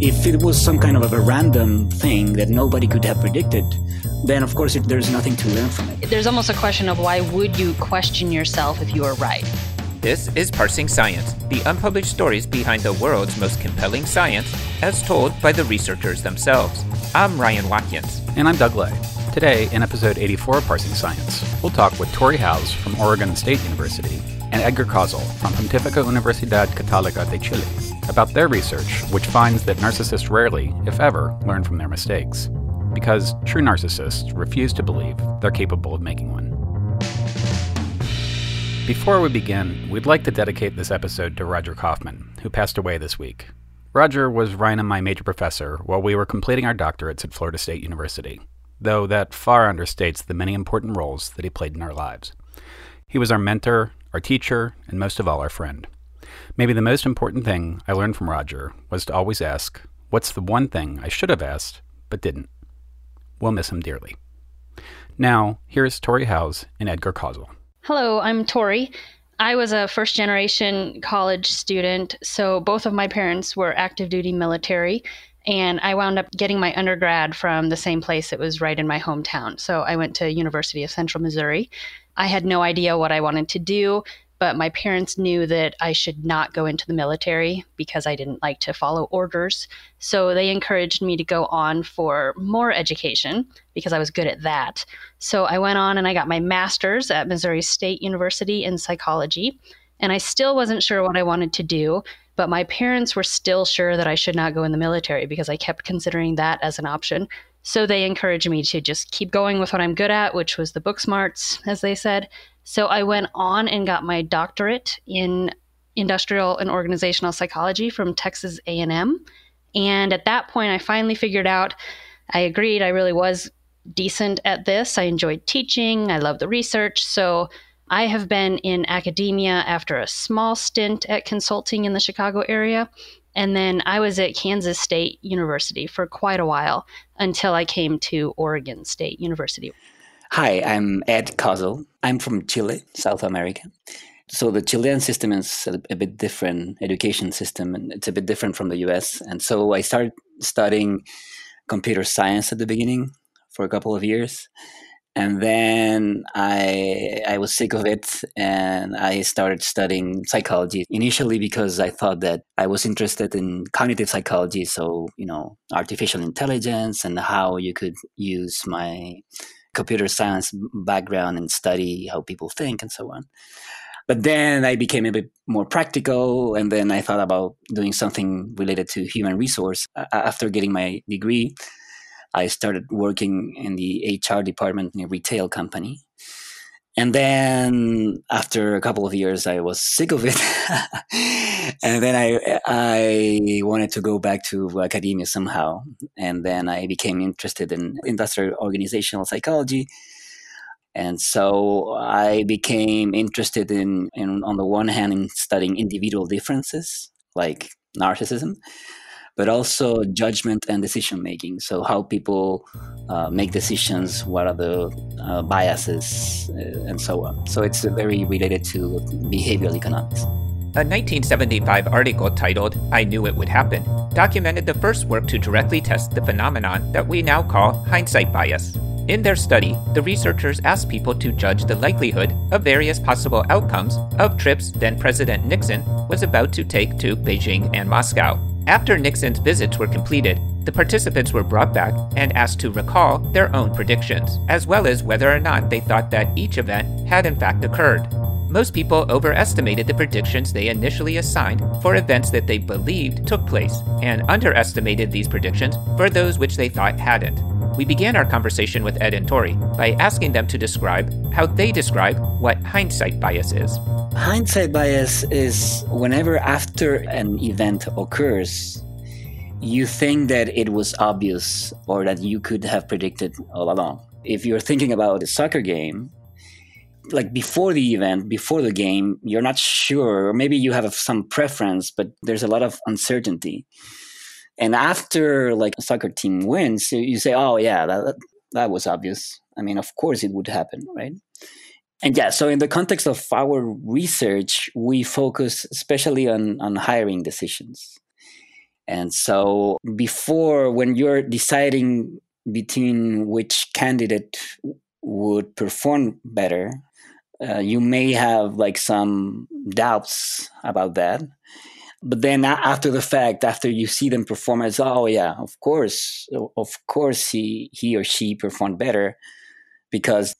If it was some kind of a random thing that nobody could have predicted, then of course it, there's nothing to learn from it. There's almost a question of why would you question yourself if you were right? This is Parsing Science, the unpublished stories behind the world's most compelling science, as told by the researchers themselves. I'm Ryan Watkins. And I'm Doug Leigh. Today, in episode 84 of Parsing Science, we'll talk with Tori Howes from Oregon State University and Edgar Kausel from Pontificia Universidad Católica de Chile about their research, which finds that narcissists rarely, if ever, learn from their mistakes. Because true narcissists refuse to believe they're capable of making one. Before we begin, we'd like to dedicate this episode to Roger Kaufman, who passed away this week. Roger was Ryan and my major professor while we were completing our doctorates at Florida State University, though that far understates the many important roles that he played in our lives. He was our mentor, our teacher, and most of all, our friend. Maybe the most important thing I learned from Roger was to always ask, What's the one thing I should have asked, but didn't? We'll miss him dearly. Now, here's Tori Howes and Edgar Kausel. Hello, I'm Tori. I was a first generation college student, so both of my parents were active duty military, and I wound up getting my undergrad from the same place that was right in my hometown. So I went to University of Central Missouri. I had no idea what I wanted to do but my parents knew that I should not go into the military because I didn't like to follow orders. So they encouraged me to go on for more education because I was good at that. So I went on and I got my master's at Missouri State University in psychology. And I still wasn't sure what I wanted to do, but my parents were still sure that I should not go in the military because I kept considering that as an option. So they encouraged me to just keep going with what I'm good at, which was the book smarts, as they said, so I went on and got my doctorate in industrial and organizational psychology from Texas A&M. And at that point I finally figured out I agreed I really was decent at this. I enjoyed teaching, I love the research, so I have been in academia after a small stint at consulting in the Chicago area. And then I was at Kansas State University for quite a while until I came to Oregon State University. Hi, I'm Ed Kausel. I'm from Chile, South America. So the Chilean system is a, a, bit different education system, and it's a bit different from the U.S. And so I started studying computer science at the beginning for a couple of years, and then I I was sick of it, and I started studying psychology initially because I thought that I was interested in cognitive psychology, so you know artificial intelligence and how you could use my computer science background and study how people think and so on. But then I became a bit more practical, and then I thought about doing something related to human resource. After getting my degree, I started working in the HR department in a retail company. And then after a couple of years, I was sick of it. and then I, I wanted to go back to academia somehow. And then I became interested in industrial organizational psychology. And so I became interested in, in on the one hand, in studying individual differences like narcissism, but also judgment and decision making. So, how people uh, make decisions, what are the uh, biases, uh, and so on. So, it's very related to behavioral economics. A 1975 article titled I Knew It Would Happen documented the first work to directly test the phenomenon that we now call hindsight bias. In their study, the researchers asked people to judge the likelihood of various possible outcomes of trips then President Nixon was about to take to Beijing and Moscow. After Nixon's visits were completed, the participants were brought back and asked to recall their own predictions, as well as whether or not they thought that each event had in fact occurred. Most people overestimated the predictions they initially assigned for events that they believed took place, and underestimated these predictions for those which they thought hadn't. We began our conversation with Ed and Tori by asking them to describe how they describe what hindsight bias is. Hindsight bias is whenever after an event occurs, you think that it was obvious or that you could have predicted all along. If you're thinking about a soccer game, like before the event, before the game, you're not sure, or maybe you have some preference, but there's a lot of uncertainty. And after like a soccer team wins, you say, "Oh yeah, that that was obvious." I mean, of course it would happen, right? And yeah, so in the context of our research, we focus especially on on hiring decisions. And so before, when you're deciding between which candidate would perform better, uh, you may have like some doubts about that. But then after the fact, after you see them perform, as oh yeah, of course, of course he he or she performed better because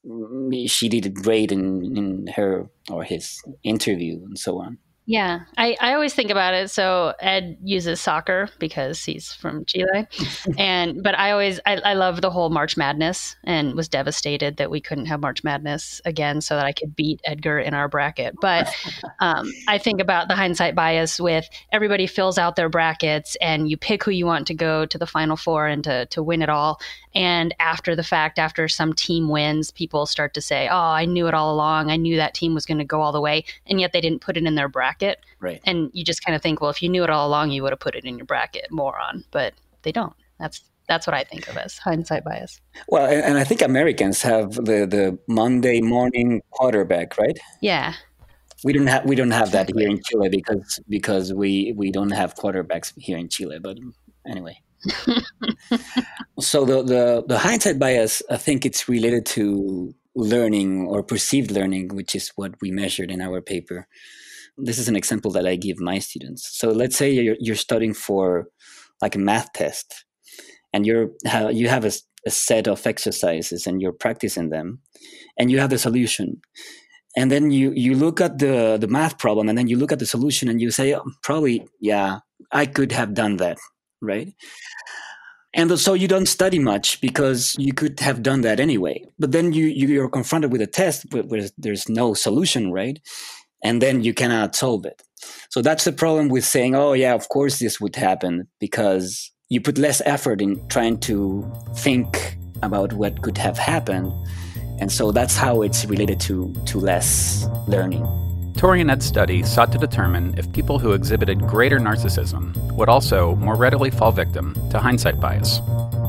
she did great in in her or his interview and so on. Yeah, I, I always think about it. So Ed uses soccer because he's from Chile, and but I always I, I love the whole March Madness and was devastated that we couldn't have March Madness again so that I could beat Edgar in our bracket. But um, I think about the hindsight bias with everybody fills out their brackets and you pick who you want to go to the Final Four and to to win it all. And after the fact, after some team wins, people start to say, "Oh, I knew it all along. I knew that team was going to go all the way," and yet they didn't put it in their bracket. Right. And you just kind of think, well, if you knew it all along, you would have put it in your bracket, moron. But they don't. That's that's what I think of as hindsight bias. Well, and I think Americans have the the Monday morning quarterback, right? Yeah. We don't have we don't have that here in Chile because because we we don't have quarterbacks here in Chile. But anyway. so the, the the hindsight bias, I think it's related to learning or perceived learning, which is what we measured in our paper. This is an example that I give my students. So let's say you're, you're studying for like a math test, and you're you have a, a set of exercises and you're practicing them, and you have the solution and then you you look at the the math problem and then you look at the solution and you say oh, probably yeah i could have done that right? And so you don't study much because you could have done that anyway. But then you, you are confronted with a test where there's no solution, right? And then you cannot solve it. So that's the problem with saying, "Oh yeah, of course this would happen," because you put less effort in trying to think about what could have happened, and so that's how it's related to to less learning. Tori and study sought to determine if people who exhibited greater narcissism would also more readily fall victim to hindsight bias.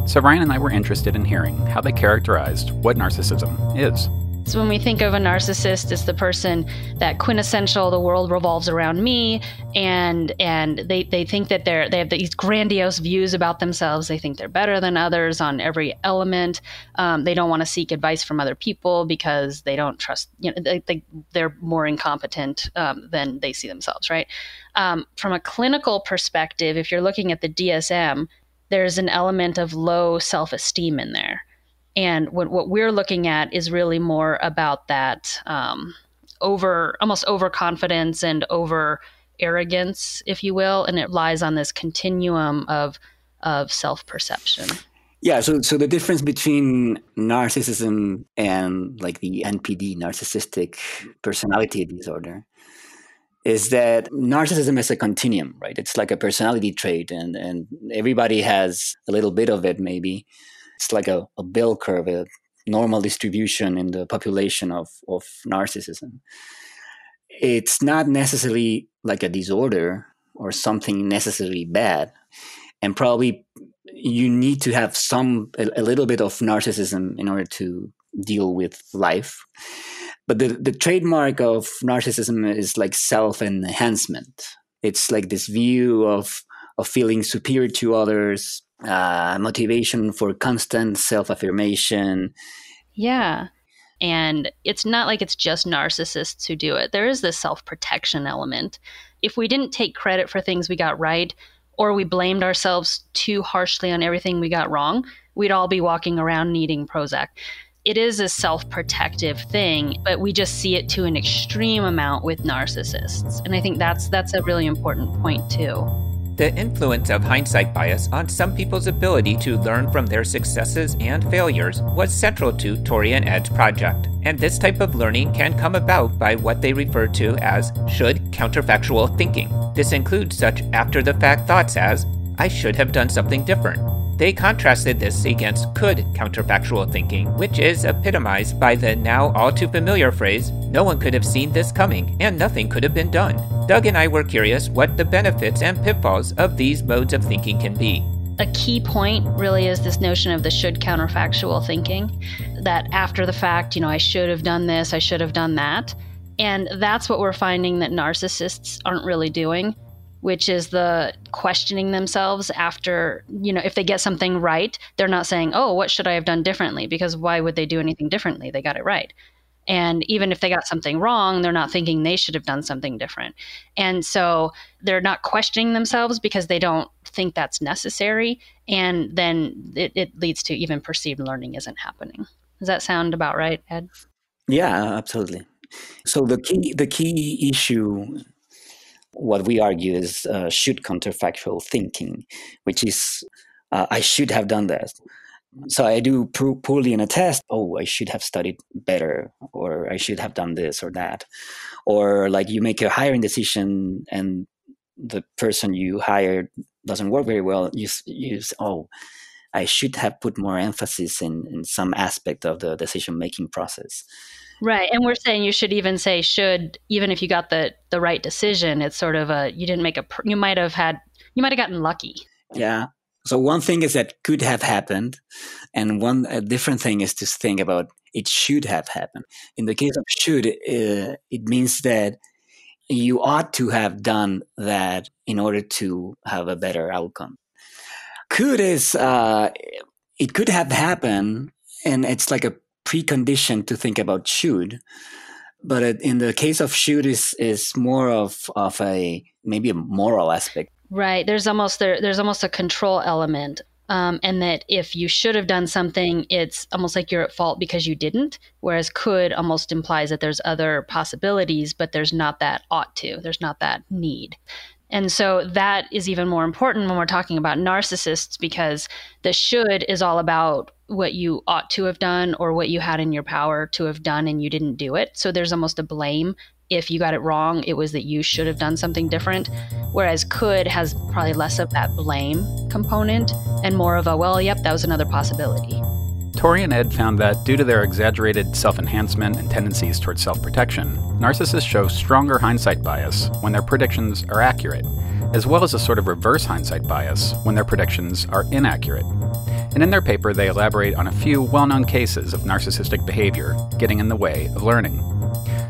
So Ryan and I were interested in hearing how they characterized what narcissism is. So when we think of a narcissist as the person that quintessential, the world revolves around me, and and they, they think that they're they have these grandiose views about themselves. They think they're better than others on every element. Um, they don't want to seek advice from other people because they don't trust. You know, they, they they're more incompetent um, than they see themselves. Right. Um, from a clinical perspective, if you're looking at the DSM, there's an element of low self esteem in there and what, what we're looking at is really more about that um, over, almost overconfidence and over arrogance, if you will. And it lies on this continuum of, of self perception. Yeah, so so the difference between narcissism and like the NPD, narcissistic personality disorder, is that narcissism is a continuum, right? It's like a personality trait, and and everybody has a little bit of it, maybe it's like a, a bell curve, a normal distribution in the population of, of narcissism. It's not necessarily like a disorder or something necessarily bad. And probably you need to have some, a, a little bit of narcissism in order to deal with life. But the, the trademark of narcissism is like self enhancement. It's like this view of, of feeling superior to others, uh, motivation for constant self affirmation. Yeah. And it's not like it's just narcissists who do it. There is this self protection element. If we didn't take credit for things we got right, or we blamed ourselves too harshly on everything we got wrong, we'd all be walking around needing Prozac. It is a self protective thing, but we just see it to an extreme amount with narcissists. And I think that's that's a really important point too. The influence of hindsight bias on some people's ability to learn from their successes and failures was central to Tori and Ed's project, and this type of learning can come about by what they refer to as should counterfactual thinking. This includes such after the fact thoughts as, I should have done something different, they contrasted this against could counterfactual thinking, which is epitomized by the now all too familiar phrase, no one could have seen this coming and nothing could have been done. Doug and I were curious what the benefits and pitfalls of these modes of thinking can be. A key point really is this notion of the should counterfactual thinking that after the fact, you know, I should have done this, I should have done that. And that's what we're finding that narcissists aren't really doing which is the questioning themselves after, you know, if they get something right, they're not saying, oh, what should I have done differently? Because why would they do anything differently? They got it right. And even if they got something wrong, they're not thinking they should have done something different. And so they're not questioning themselves because they don't think that's necessary. And then it, it leads to even perceived learning isn't happening. Does that sound about right, Ed? Yeah, absolutely. So the key the key issue, what we argue is uh, should counterfactual thinking, which is uh, I should have done that. So I do poorly in a test. Oh, I should have studied better, or I should have done this or that, or like you make a hiring decision and the person you hired doesn't work very well. You use oh, I should have put more emphasis in in some aspect of the decision making process. Right. And we're saying you should even say should even if you got the the right decision, it's sort of a you didn't make a you might have had you might have gotten lucky. Yeah. So one thing is that could have happened, and one a different thing is to think about it should have happened. In the case of should, uh, it means that you ought to have done that in order to have a better outcome. Could is uh, it could have happened, and it's like a precondition to think about should. But in the case of should is is more of of a maybe a moral aspect Right. There's almost there, there's almost a control element. Um, and that if you should have done something, it's almost like you're at fault because you didn't. Whereas could almost implies that there's other possibilities, but there's not that ought to. There's not that need. And so that is even more important when we're talking about narcissists because the should is all about what you ought to have done or what you had in your power to have done and you didn't do it. So there's almost a blame if you got it wrong, it was that you should have done something different. Whereas could has probably less of that blame component and more of a, well, yep, that was another possibility. Tori and Ed found that due to their exaggerated self enhancement and tendencies towards self protection, narcissists show stronger hindsight bias when their predictions are accurate, as well as a sort of reverse hindsight bias when their predictions are inaccurate. And in their paper, they elaborate on a few well known cases of narcissistic behavior getting in the way of learning.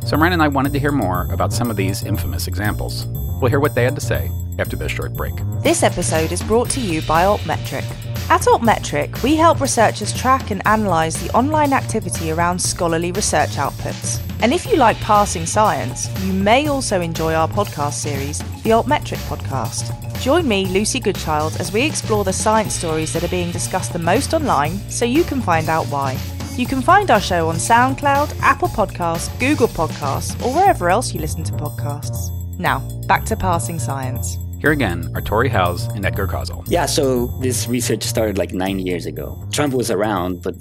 So Ryan and I wanted to hear more about some of these infamous examples. We'll hear what they had to say after this short break. This episode is brought to you by Altmetric. At Altmetric, we help researchers track and analyse the online activity around scholarly research outputs. And if you like parsing science, you may also enjoy our podcast series, the Altmetric Podcast. Join me, Lucy Goodchild, as we explore the science stories that are being discussed the most online so you can find out why. You can find our show on SoundCloud, Apple Podcasts, Google Podcasts, or wherever else you listen to podcasts. Now, back to Parsing Science. Here again are Tori Howes and Edgar Kausel. Yeah, so this research started like nine years ago. Trump was around, but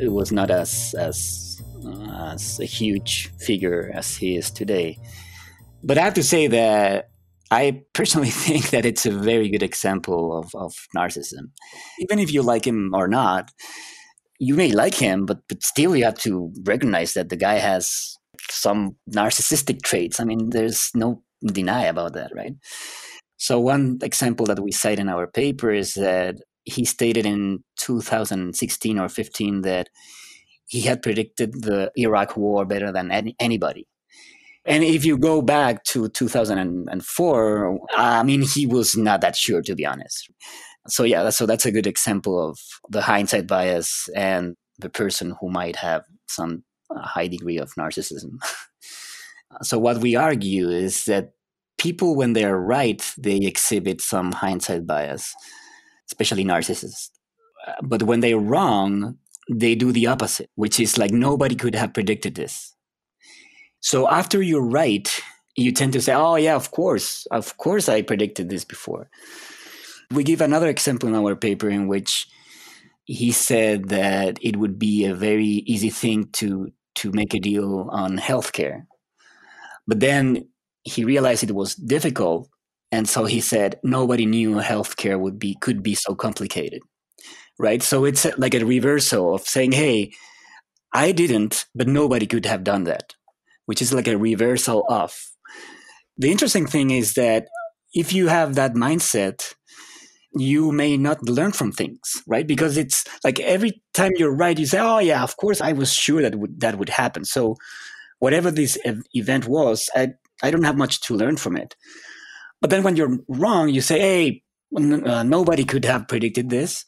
it was not as as uh, as a huge figure as he is today. But I have to say that I personally think that it's a very good example of, of narcissism. Even if you like him or not, you may like him, but but still you have to recognize that the guy has some narcissistic traits. I mean, there's no deny about that, right? So one example that we cite in our paper is that he stated in 2016 or 15 that he had predicted the Iraq war better than any, anybody. And if you go back to 2004, I mean, he was not that sure, to be honest. So yeah so that's a good example of the hindsight bias and the person who might have some uh, high degree of narcissism. So what we argue is that people when they're right they exhibit some hindsight bias especially narcissists. But when they're wrong they do the opposite which is like nobody could have predicted this so after you're right you tend to say oh yeah of course of course i predicted this before we give another example in our paper in which he said that it would be a very easy thing to to make a deal on healthcare. But then he realized it was difficult, and so he said nobody knew healthcare would be could be so complicated. Right? So it's like a reversal of saying, "Hey, I didn't, but nobody could have done that." Which is like a reversal of. The interesting thing is that if you have that mindset, you may not learn from things, right? Because it's like every time you're right, you say, "Oh yeah, of course, I was sure that that would happen." So, whatever this event was, I I don't have much to learn from it. But then when you're wrong, you say, hey, uh, nobody could have predicted this.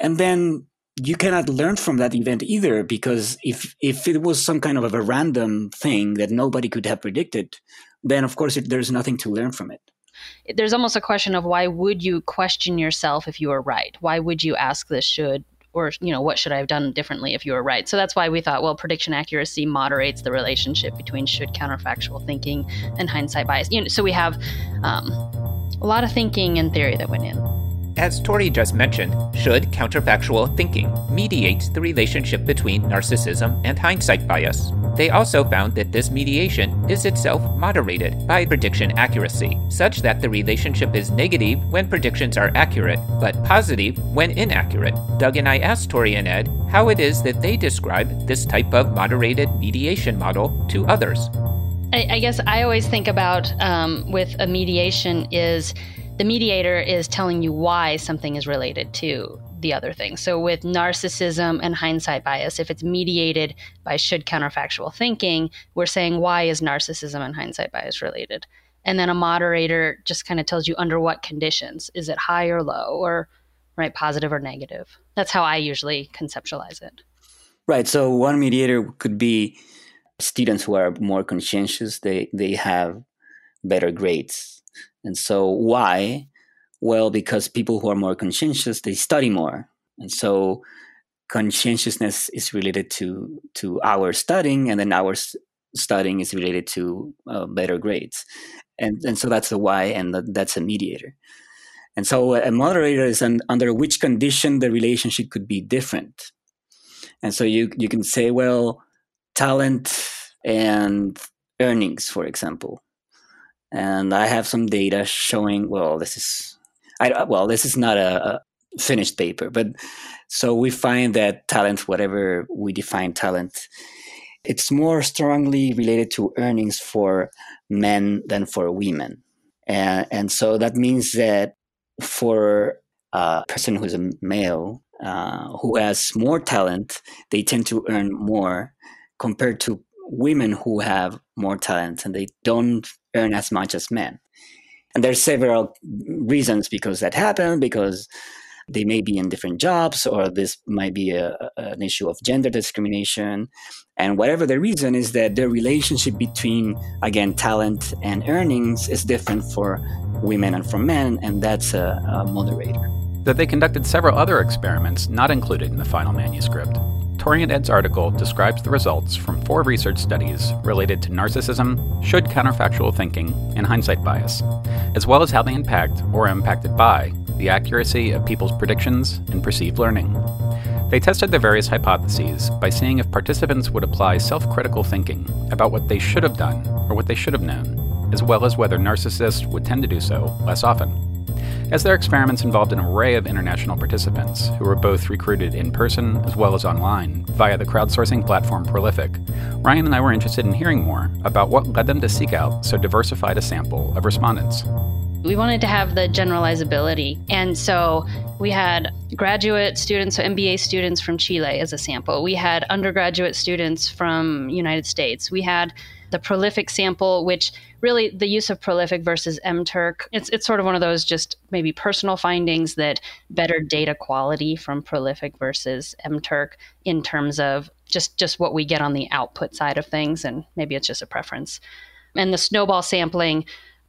And then you cannot learn from that event either because if if it was some kind of a random thing that nobody could have predicted then of course it, there's nothing to learn from it. There's almost a question of why would you question yourself if you were right? Why would you ask this should or you know what should i have done differently if you were right? So that's why we thought well prediction accuracy moderates the relationship between should counterfactual thinking and hindsight bias. You know, so we have um, a lot of thinking and theory that went in as Tori just mentioned, should counterfactual thinking mediate the relationship between narcissism and hindsight bias. They also found that this mediation is itself moderated by prediction accuracy, such that the relationship is negative when predictions are accurate, but positive when inaccurate. Doug and I asked Tori and Ed how it is that they describe this type of moderated mediation model to others. I, I guess I always think about um, with a mediation is the mediator is telling you why something is related to the other thing. So with narcissism and hindsight bias, if it's mediated by should counterfactual thinking, we're saying why is narcissism and hindsight bias related? And then a moderator just kind of tells you under what conditions. Is it high or low or right positive or negative? That's how I usually conceptualize it. Right. So one mediator could be students who are more conscientious, they they have better grades and so why? Well, because people who are more conscientious, they study more. And so conscientiousness is related to to our studying and then our studying is related to uh, better grades. And and so that's the why and the, that's a mediator. And so a moderator is an, under which condition the relationship could be different. And so you you can say, well, talent and earnings, for example and I have some data showing. Well, this is, I well, this is not a, a finished paper, but so we find that talent, whatever we define talent, it's more strongly related to earnings for men than for women, and and so that means that for a person who's a male uh, who has more talent, they tend to earn more compared to women who have more talent and they don't earn as much as men. And there's several reasons because that happened, because they may be in different jobs, or this might be a, an issue of gender discrimination. And whatever the reason is that the relationship between, again, talent and earnings is different for women and for men, and that's a, a moderator. That they conducted several other experiments not included in the final manuscript. Tori and Ed's article describes the results from four research studies related to narcissism, should counterfactual thinking, and hindsight bias, as well as how they impact or are impacted by the accuracy of people's predictions and perceived learning. They tested the various hypotheses by seeing if participants would apply self critical thinking about what they should have done or what they should have known, as well as whether narcissists would tend to do so less often as their experiments involved an array of international participants who were both recruited in person as well as online via the crowdsourcing platform Prolific. Ryan and I were interested in hearing more about what led them to seek out so diversified a sample of respondents. We wanted to have the generalizability. And so we had graduate students, so MBA students from Chile as a sample. We had undergraduate students from United States. We had the prolific sample, which really the use of prolific versus MTurk, it's, it's sort of one of those just maybe personal findings that better data quality from prolific versus MTurk in terms of just, just what we get on the output side of things. And maybe it's just a preference. And the snowball sampling,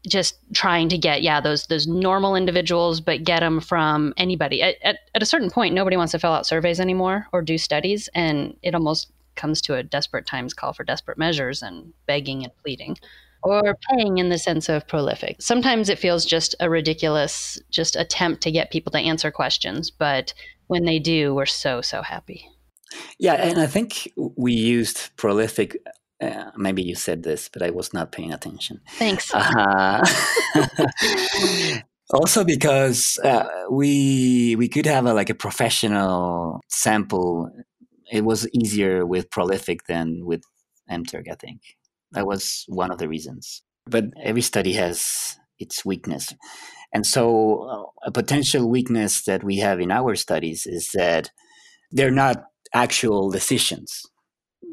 just trying to get yeah those those normal individuals but get them from anybody at, at, at, a certain point nobody wants to fill out surveys anymore or do studies and it almost comes to a desperate times call for desperate measures and begging and pleading or paying in the sense of prolific. Sometimes it feels just a ridiculous just attempt to get people to answer questions, but when they do, we're so so happy. Yeah, and I think we used prolific uh, maybe you said this, but I was not paying attention. Thanks. Uh, also, because uh, we we could have a, like a professional sample it was easier with prolific than with MTurk, I think. That was one of the reasons. But every study has its weakness. And so, uh, a potential weakness that we have in our studies is that they're not actual decisions,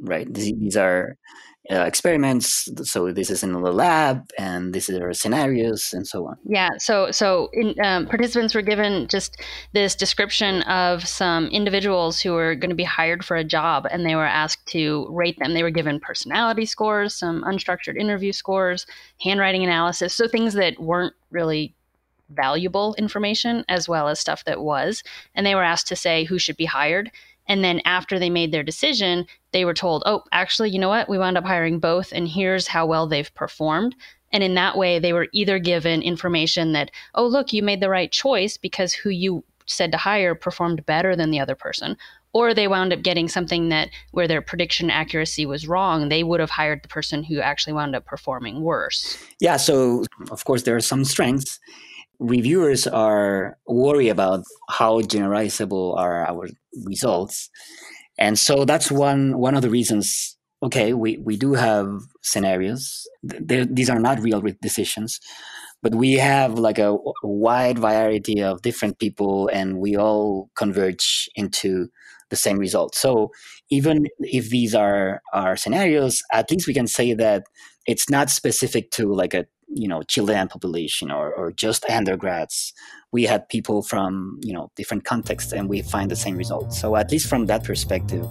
right? These are uh, experiments. So this is in the lab, and these are scenarios, and so on. Yeah. So so in, um, participants were given just this description of some individuals who were going to be hired for a job, and they were asked to rate them. They were given personality scores, some unstructured interview scores, handwriting analysis, so things that weren't really valuable information as well as stuff that was. And they were asked to say who should be hired. And then after they made their decision, they were told, oh, actually, you know what? We wound up hiring both, and here's how well they've performed. And in that way, they were either given information that, oh, look, you made the right choice because who you said to hire performed better than the other person. Or they wound up getting something that where their prediction accuracy was wrong, they would have hired the person who actually wound up performing worse. Yeah, so of course, there are some strengths reviewers are worried about how generalizable are our results. And so that's one one of the reasons okay we, we do have scenarios. They're, these are not real decisions but we have like a, a wide variety of different people and we all converge into the same result so even if these are our scenarios at least we can say that it's not specific to like a you know Chilean population or, or just undergrads. We had people from you know different contexts, and we find the same results. So at least from that perspective,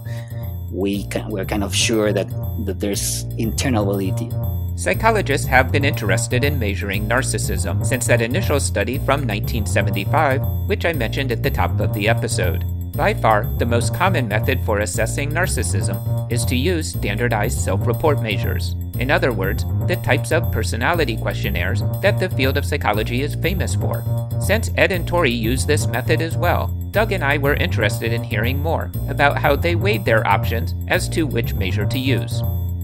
we can, we're kind of sure that that there's internal validity. Psychologists have been interested in measuring narcissism since that initial study from 1975, which I mentioned at the top of the episode. By far, the most common method for assessing narcissism is to use standardized self report measures. In other words, the types of personality questionnaires that the field of psychology is famous for. Since Ed and Tori use this method as well, Doug and I were interested in hearing more about how they weighed their options as to which measure to use.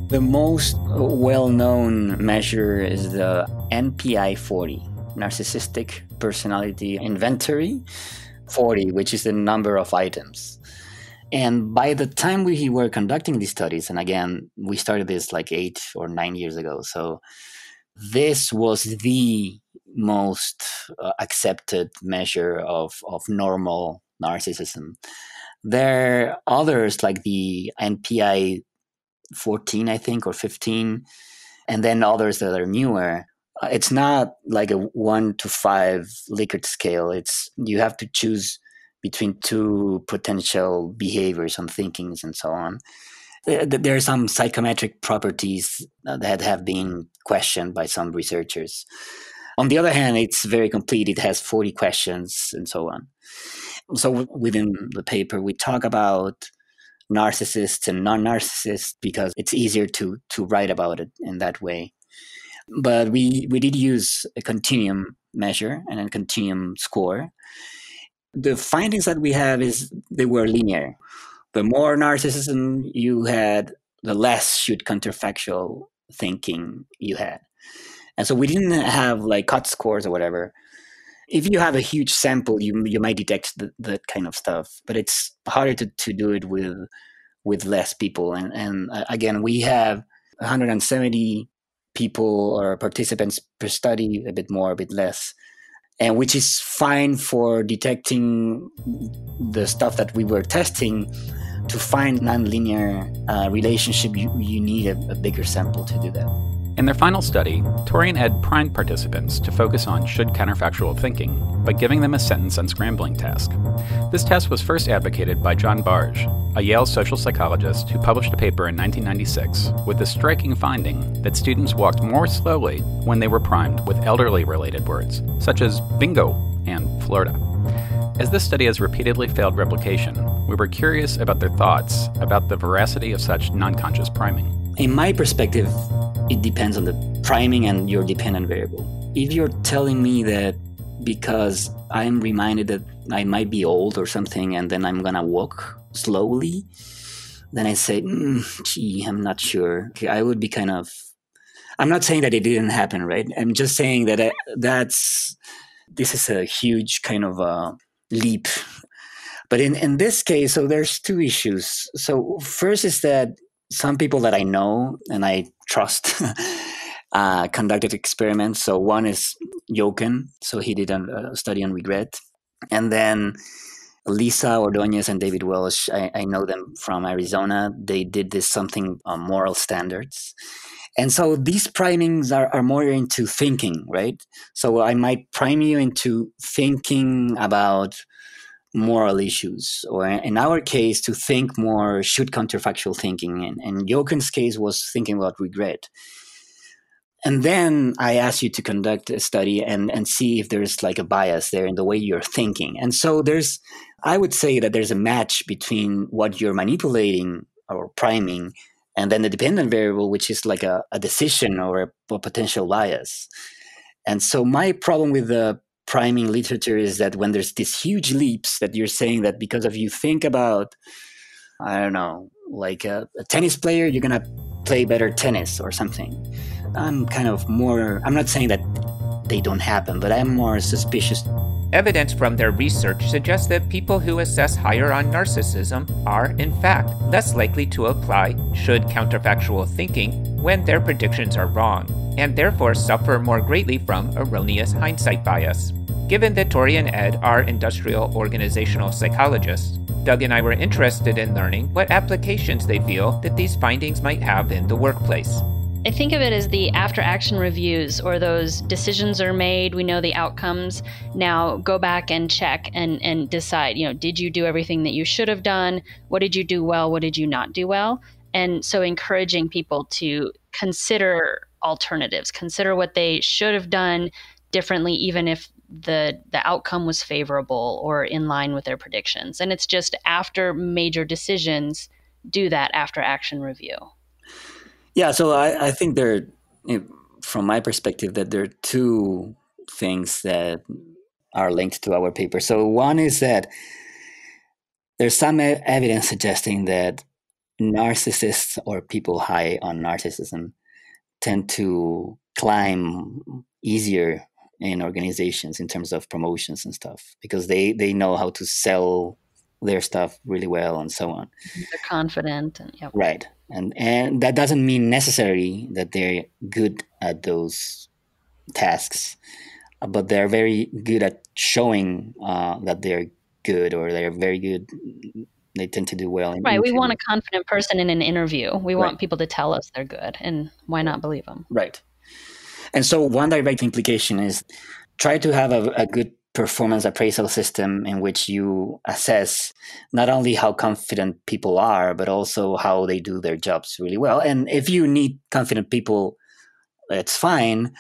The most well known measure is the NPI 40, Narcissistic Personality Inventory 40, which is the number of items. And by the time we were conducting these studies, and again, we started this like eight or nine years ago, so this was the most uh, accepted measure of, of normal narcissism. There are others like the NPI 14, I think, or 15, and then others that are newer Uh, it's not like a one to five Likert scale. It's you have to choose between two potential behaviors and thinkings and so on. Uh, there are some psychometric properties uh, that have been questioned by some researchers. On the other hand, it's very complete. It has 40 questions and so on. So within the paper, we talk about narcissists and non-narcissists because it's easier to to write about it in that way. But we, we did use a continuum measure and a continuum score. The findings that we have is they were linear. The more narcissism you had, the less should counterfactual thinking you had. And so we didn't have like cut scores or whatever. If you have a huge sample, you you might detect that kind of stuff, but it's harder to, to do it with with less people. And and uh, again, we have 170 people or participants per study, a bit more, a bit less, and which is fine for detecting the stuff that we were testing. To find nonlinear uh, relationship, you, you need a, a bigger sample to do that. In their final study, Tori and Ed primed participants to focus on should counterfactual thinking by giving them a sentence unscrambling task. This test was first advocated by John Bargh, a Yale social psychologist who published a paper in 1996 with the striking finding that students walked more slowly when they were primed with elderly related words, such as bingo and Florida. As this study has repeatedly failed replication, we were curious about their thoughts about the veracity of such non conscious priming. In my perspective, it depends on the priming and your dependent variable. If you're telling me that because I'm reminded that I might be old or something and then I'm gonna walk slowly, then I say, mm, gee, I'm not sure. I would be kind of. I'm not saying that it didn't happen, right? I'm just saying that I, that's. This is a huge kind of a leap. But in, in this case, so there's two issues. So, first is that some people that I know and I trust uh, conducted experiments. So one is Jochen, So he did a study on regret. And then Lisa Ordonez and David Welsh, I, I, know them from Arizona. They did this something on moral standards. And so these primings are, are more into thinking, right? So I might prime you into thinking about moral issues, or in our case, to think more should counterfactual thinking. And, and case was thinking about regret. And then I ask you to conduct a study and, and see if there's like a bias there in the way you're thinking. And so there's, I would say that there's a match between what you're manipulating or priming and then the dependent variable, which is like a, a decision or a, a potential bias. And so my problem with the priming literature is that when there's these huge leaps that you're saying that because of you think about i don't know like a, a, tennis player you're gonna play better tennis or something. I'm kind of more i'm not saying that they don't happen but i'm more suspicious Evidence from their research suggests that people who assess higher on narcissism are, in fact, less likely to apply should counterfactual thinking when their predictions are wrong, and therefore suffer more greatly from erroneous hindsight bias. Given that Tori and Ed are industrial organizational psychologists, Doug and I were interested in learning what applications they feel that these findings might have in the workplace. I think of it as the after action reviews or those decisions are made, we know the outcomes. Now go back and check and, and decide, you know, did you do everything that you should have done? What did you do well? What did you not do well? And so encouraging people to consider alternatives, consider what they should have done differently, even if the the outcome was favorable or in line with their predictions. And it's just after major decisions, do that after action review. Yeah, so I, I think there, from my perspective, that there are two things that are linked to our paper. So one is that there's some evidence suggesting that narcissists or people high on narcissism tend to climb easier in organizations in terms of promotions and stuff because they they know how to sell their stuff really well and so on. They're confident and yep. right. And and that doesn't mean necessarily that they're good at those tasks but they're very good at showing uh, that they're good or they're very good. They tend to do well right we want a confident person in an interview. We right. want people to tell us they're good and why not believe them right. And so one direct implication is try to have a, a good performance appraisal system in which you assess not only how confident people are, but also how they do their jobs really well. And if you need confident people, it's fine,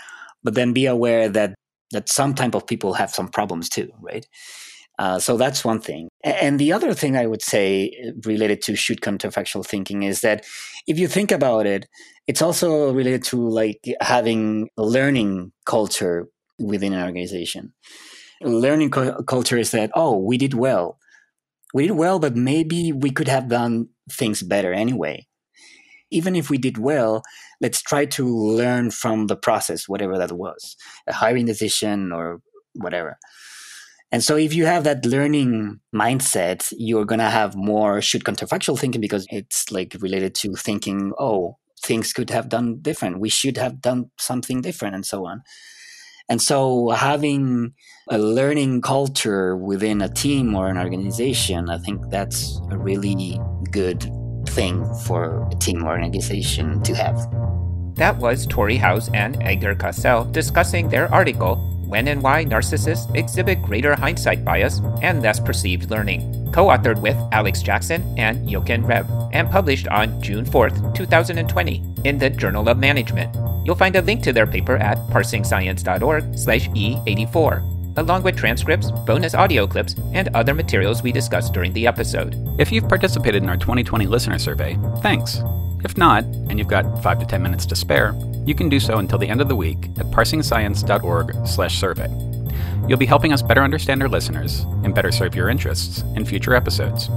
but then be aware that that some type of people have some problems too, right? Uh, so that's one thing. And the other thing I would say uh, related to should counterfactual thinking is that if you think about it, it's also related to like having a learning culture within an organization. Learning co- culture is that, oh, we did well. We did well, but maybe we could have done things better anyway. Even if we did well, let's try to learn from the process, whatever that was, a hiring decision or whatever. And so if you have that learning mindset, you're going to have more should counterfactual thinking because it's like related to thinking, oh, things could have done different. We should have done something different and so on. And so having a learning culture within a team or an organization, I think that's a really good thing for a team or organization to have. That was Tori Howes and Edgar Kausel discussing their article when and Why Narcissists Exhibit Greater Hindsight Bias and Less Perceived Learning, co authored with Alex Jackson and Jochen Reb, and published on June 4th, 2020, in the Journal of Management. You'll find a link to their paper at parsingscience.org slash E84, along with transcripts, bonus audio clips, and other materials we discussed during the episode. If you've participated in our 2020 listener survey, thanks. If not, and you've got 5 to 10 minutes to spare, you can do so until the end of the week at parsingscience.org/survey. You'll be helping us better understand our listeners and better serve your interests in future episodes.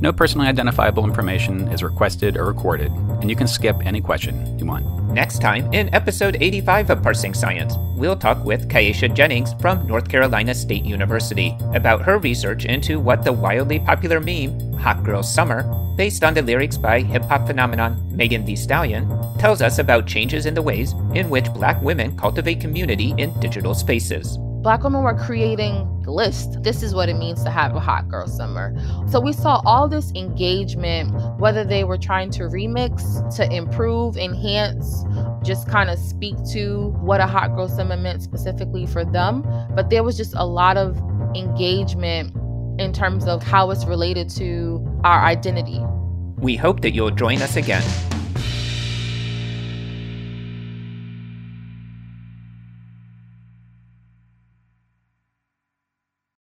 No personally identifiable information is requested or recorded, and you can skip any question you want. Next time, in episode 85 of Parsing Science, we'll talk with Kyesha Jennings from North Carolina State University about her research into what the wildly popular meme, Hot Girl Summer, based on the lyrics by hip hop phenomenon Megan Thee Stallion, tells us about changes in the ways in which black women cultivate community in digital spaces. black women were creating list. This is what it means to have a hot girl summer. So we saw all this engagement, whether they were trying to remix, to improve, enhance, just kind of speak to what a hot girl summer meant specifically for them. But there was just a lot of engagement in terms of how it's related to our identity. We hope that you'll join us again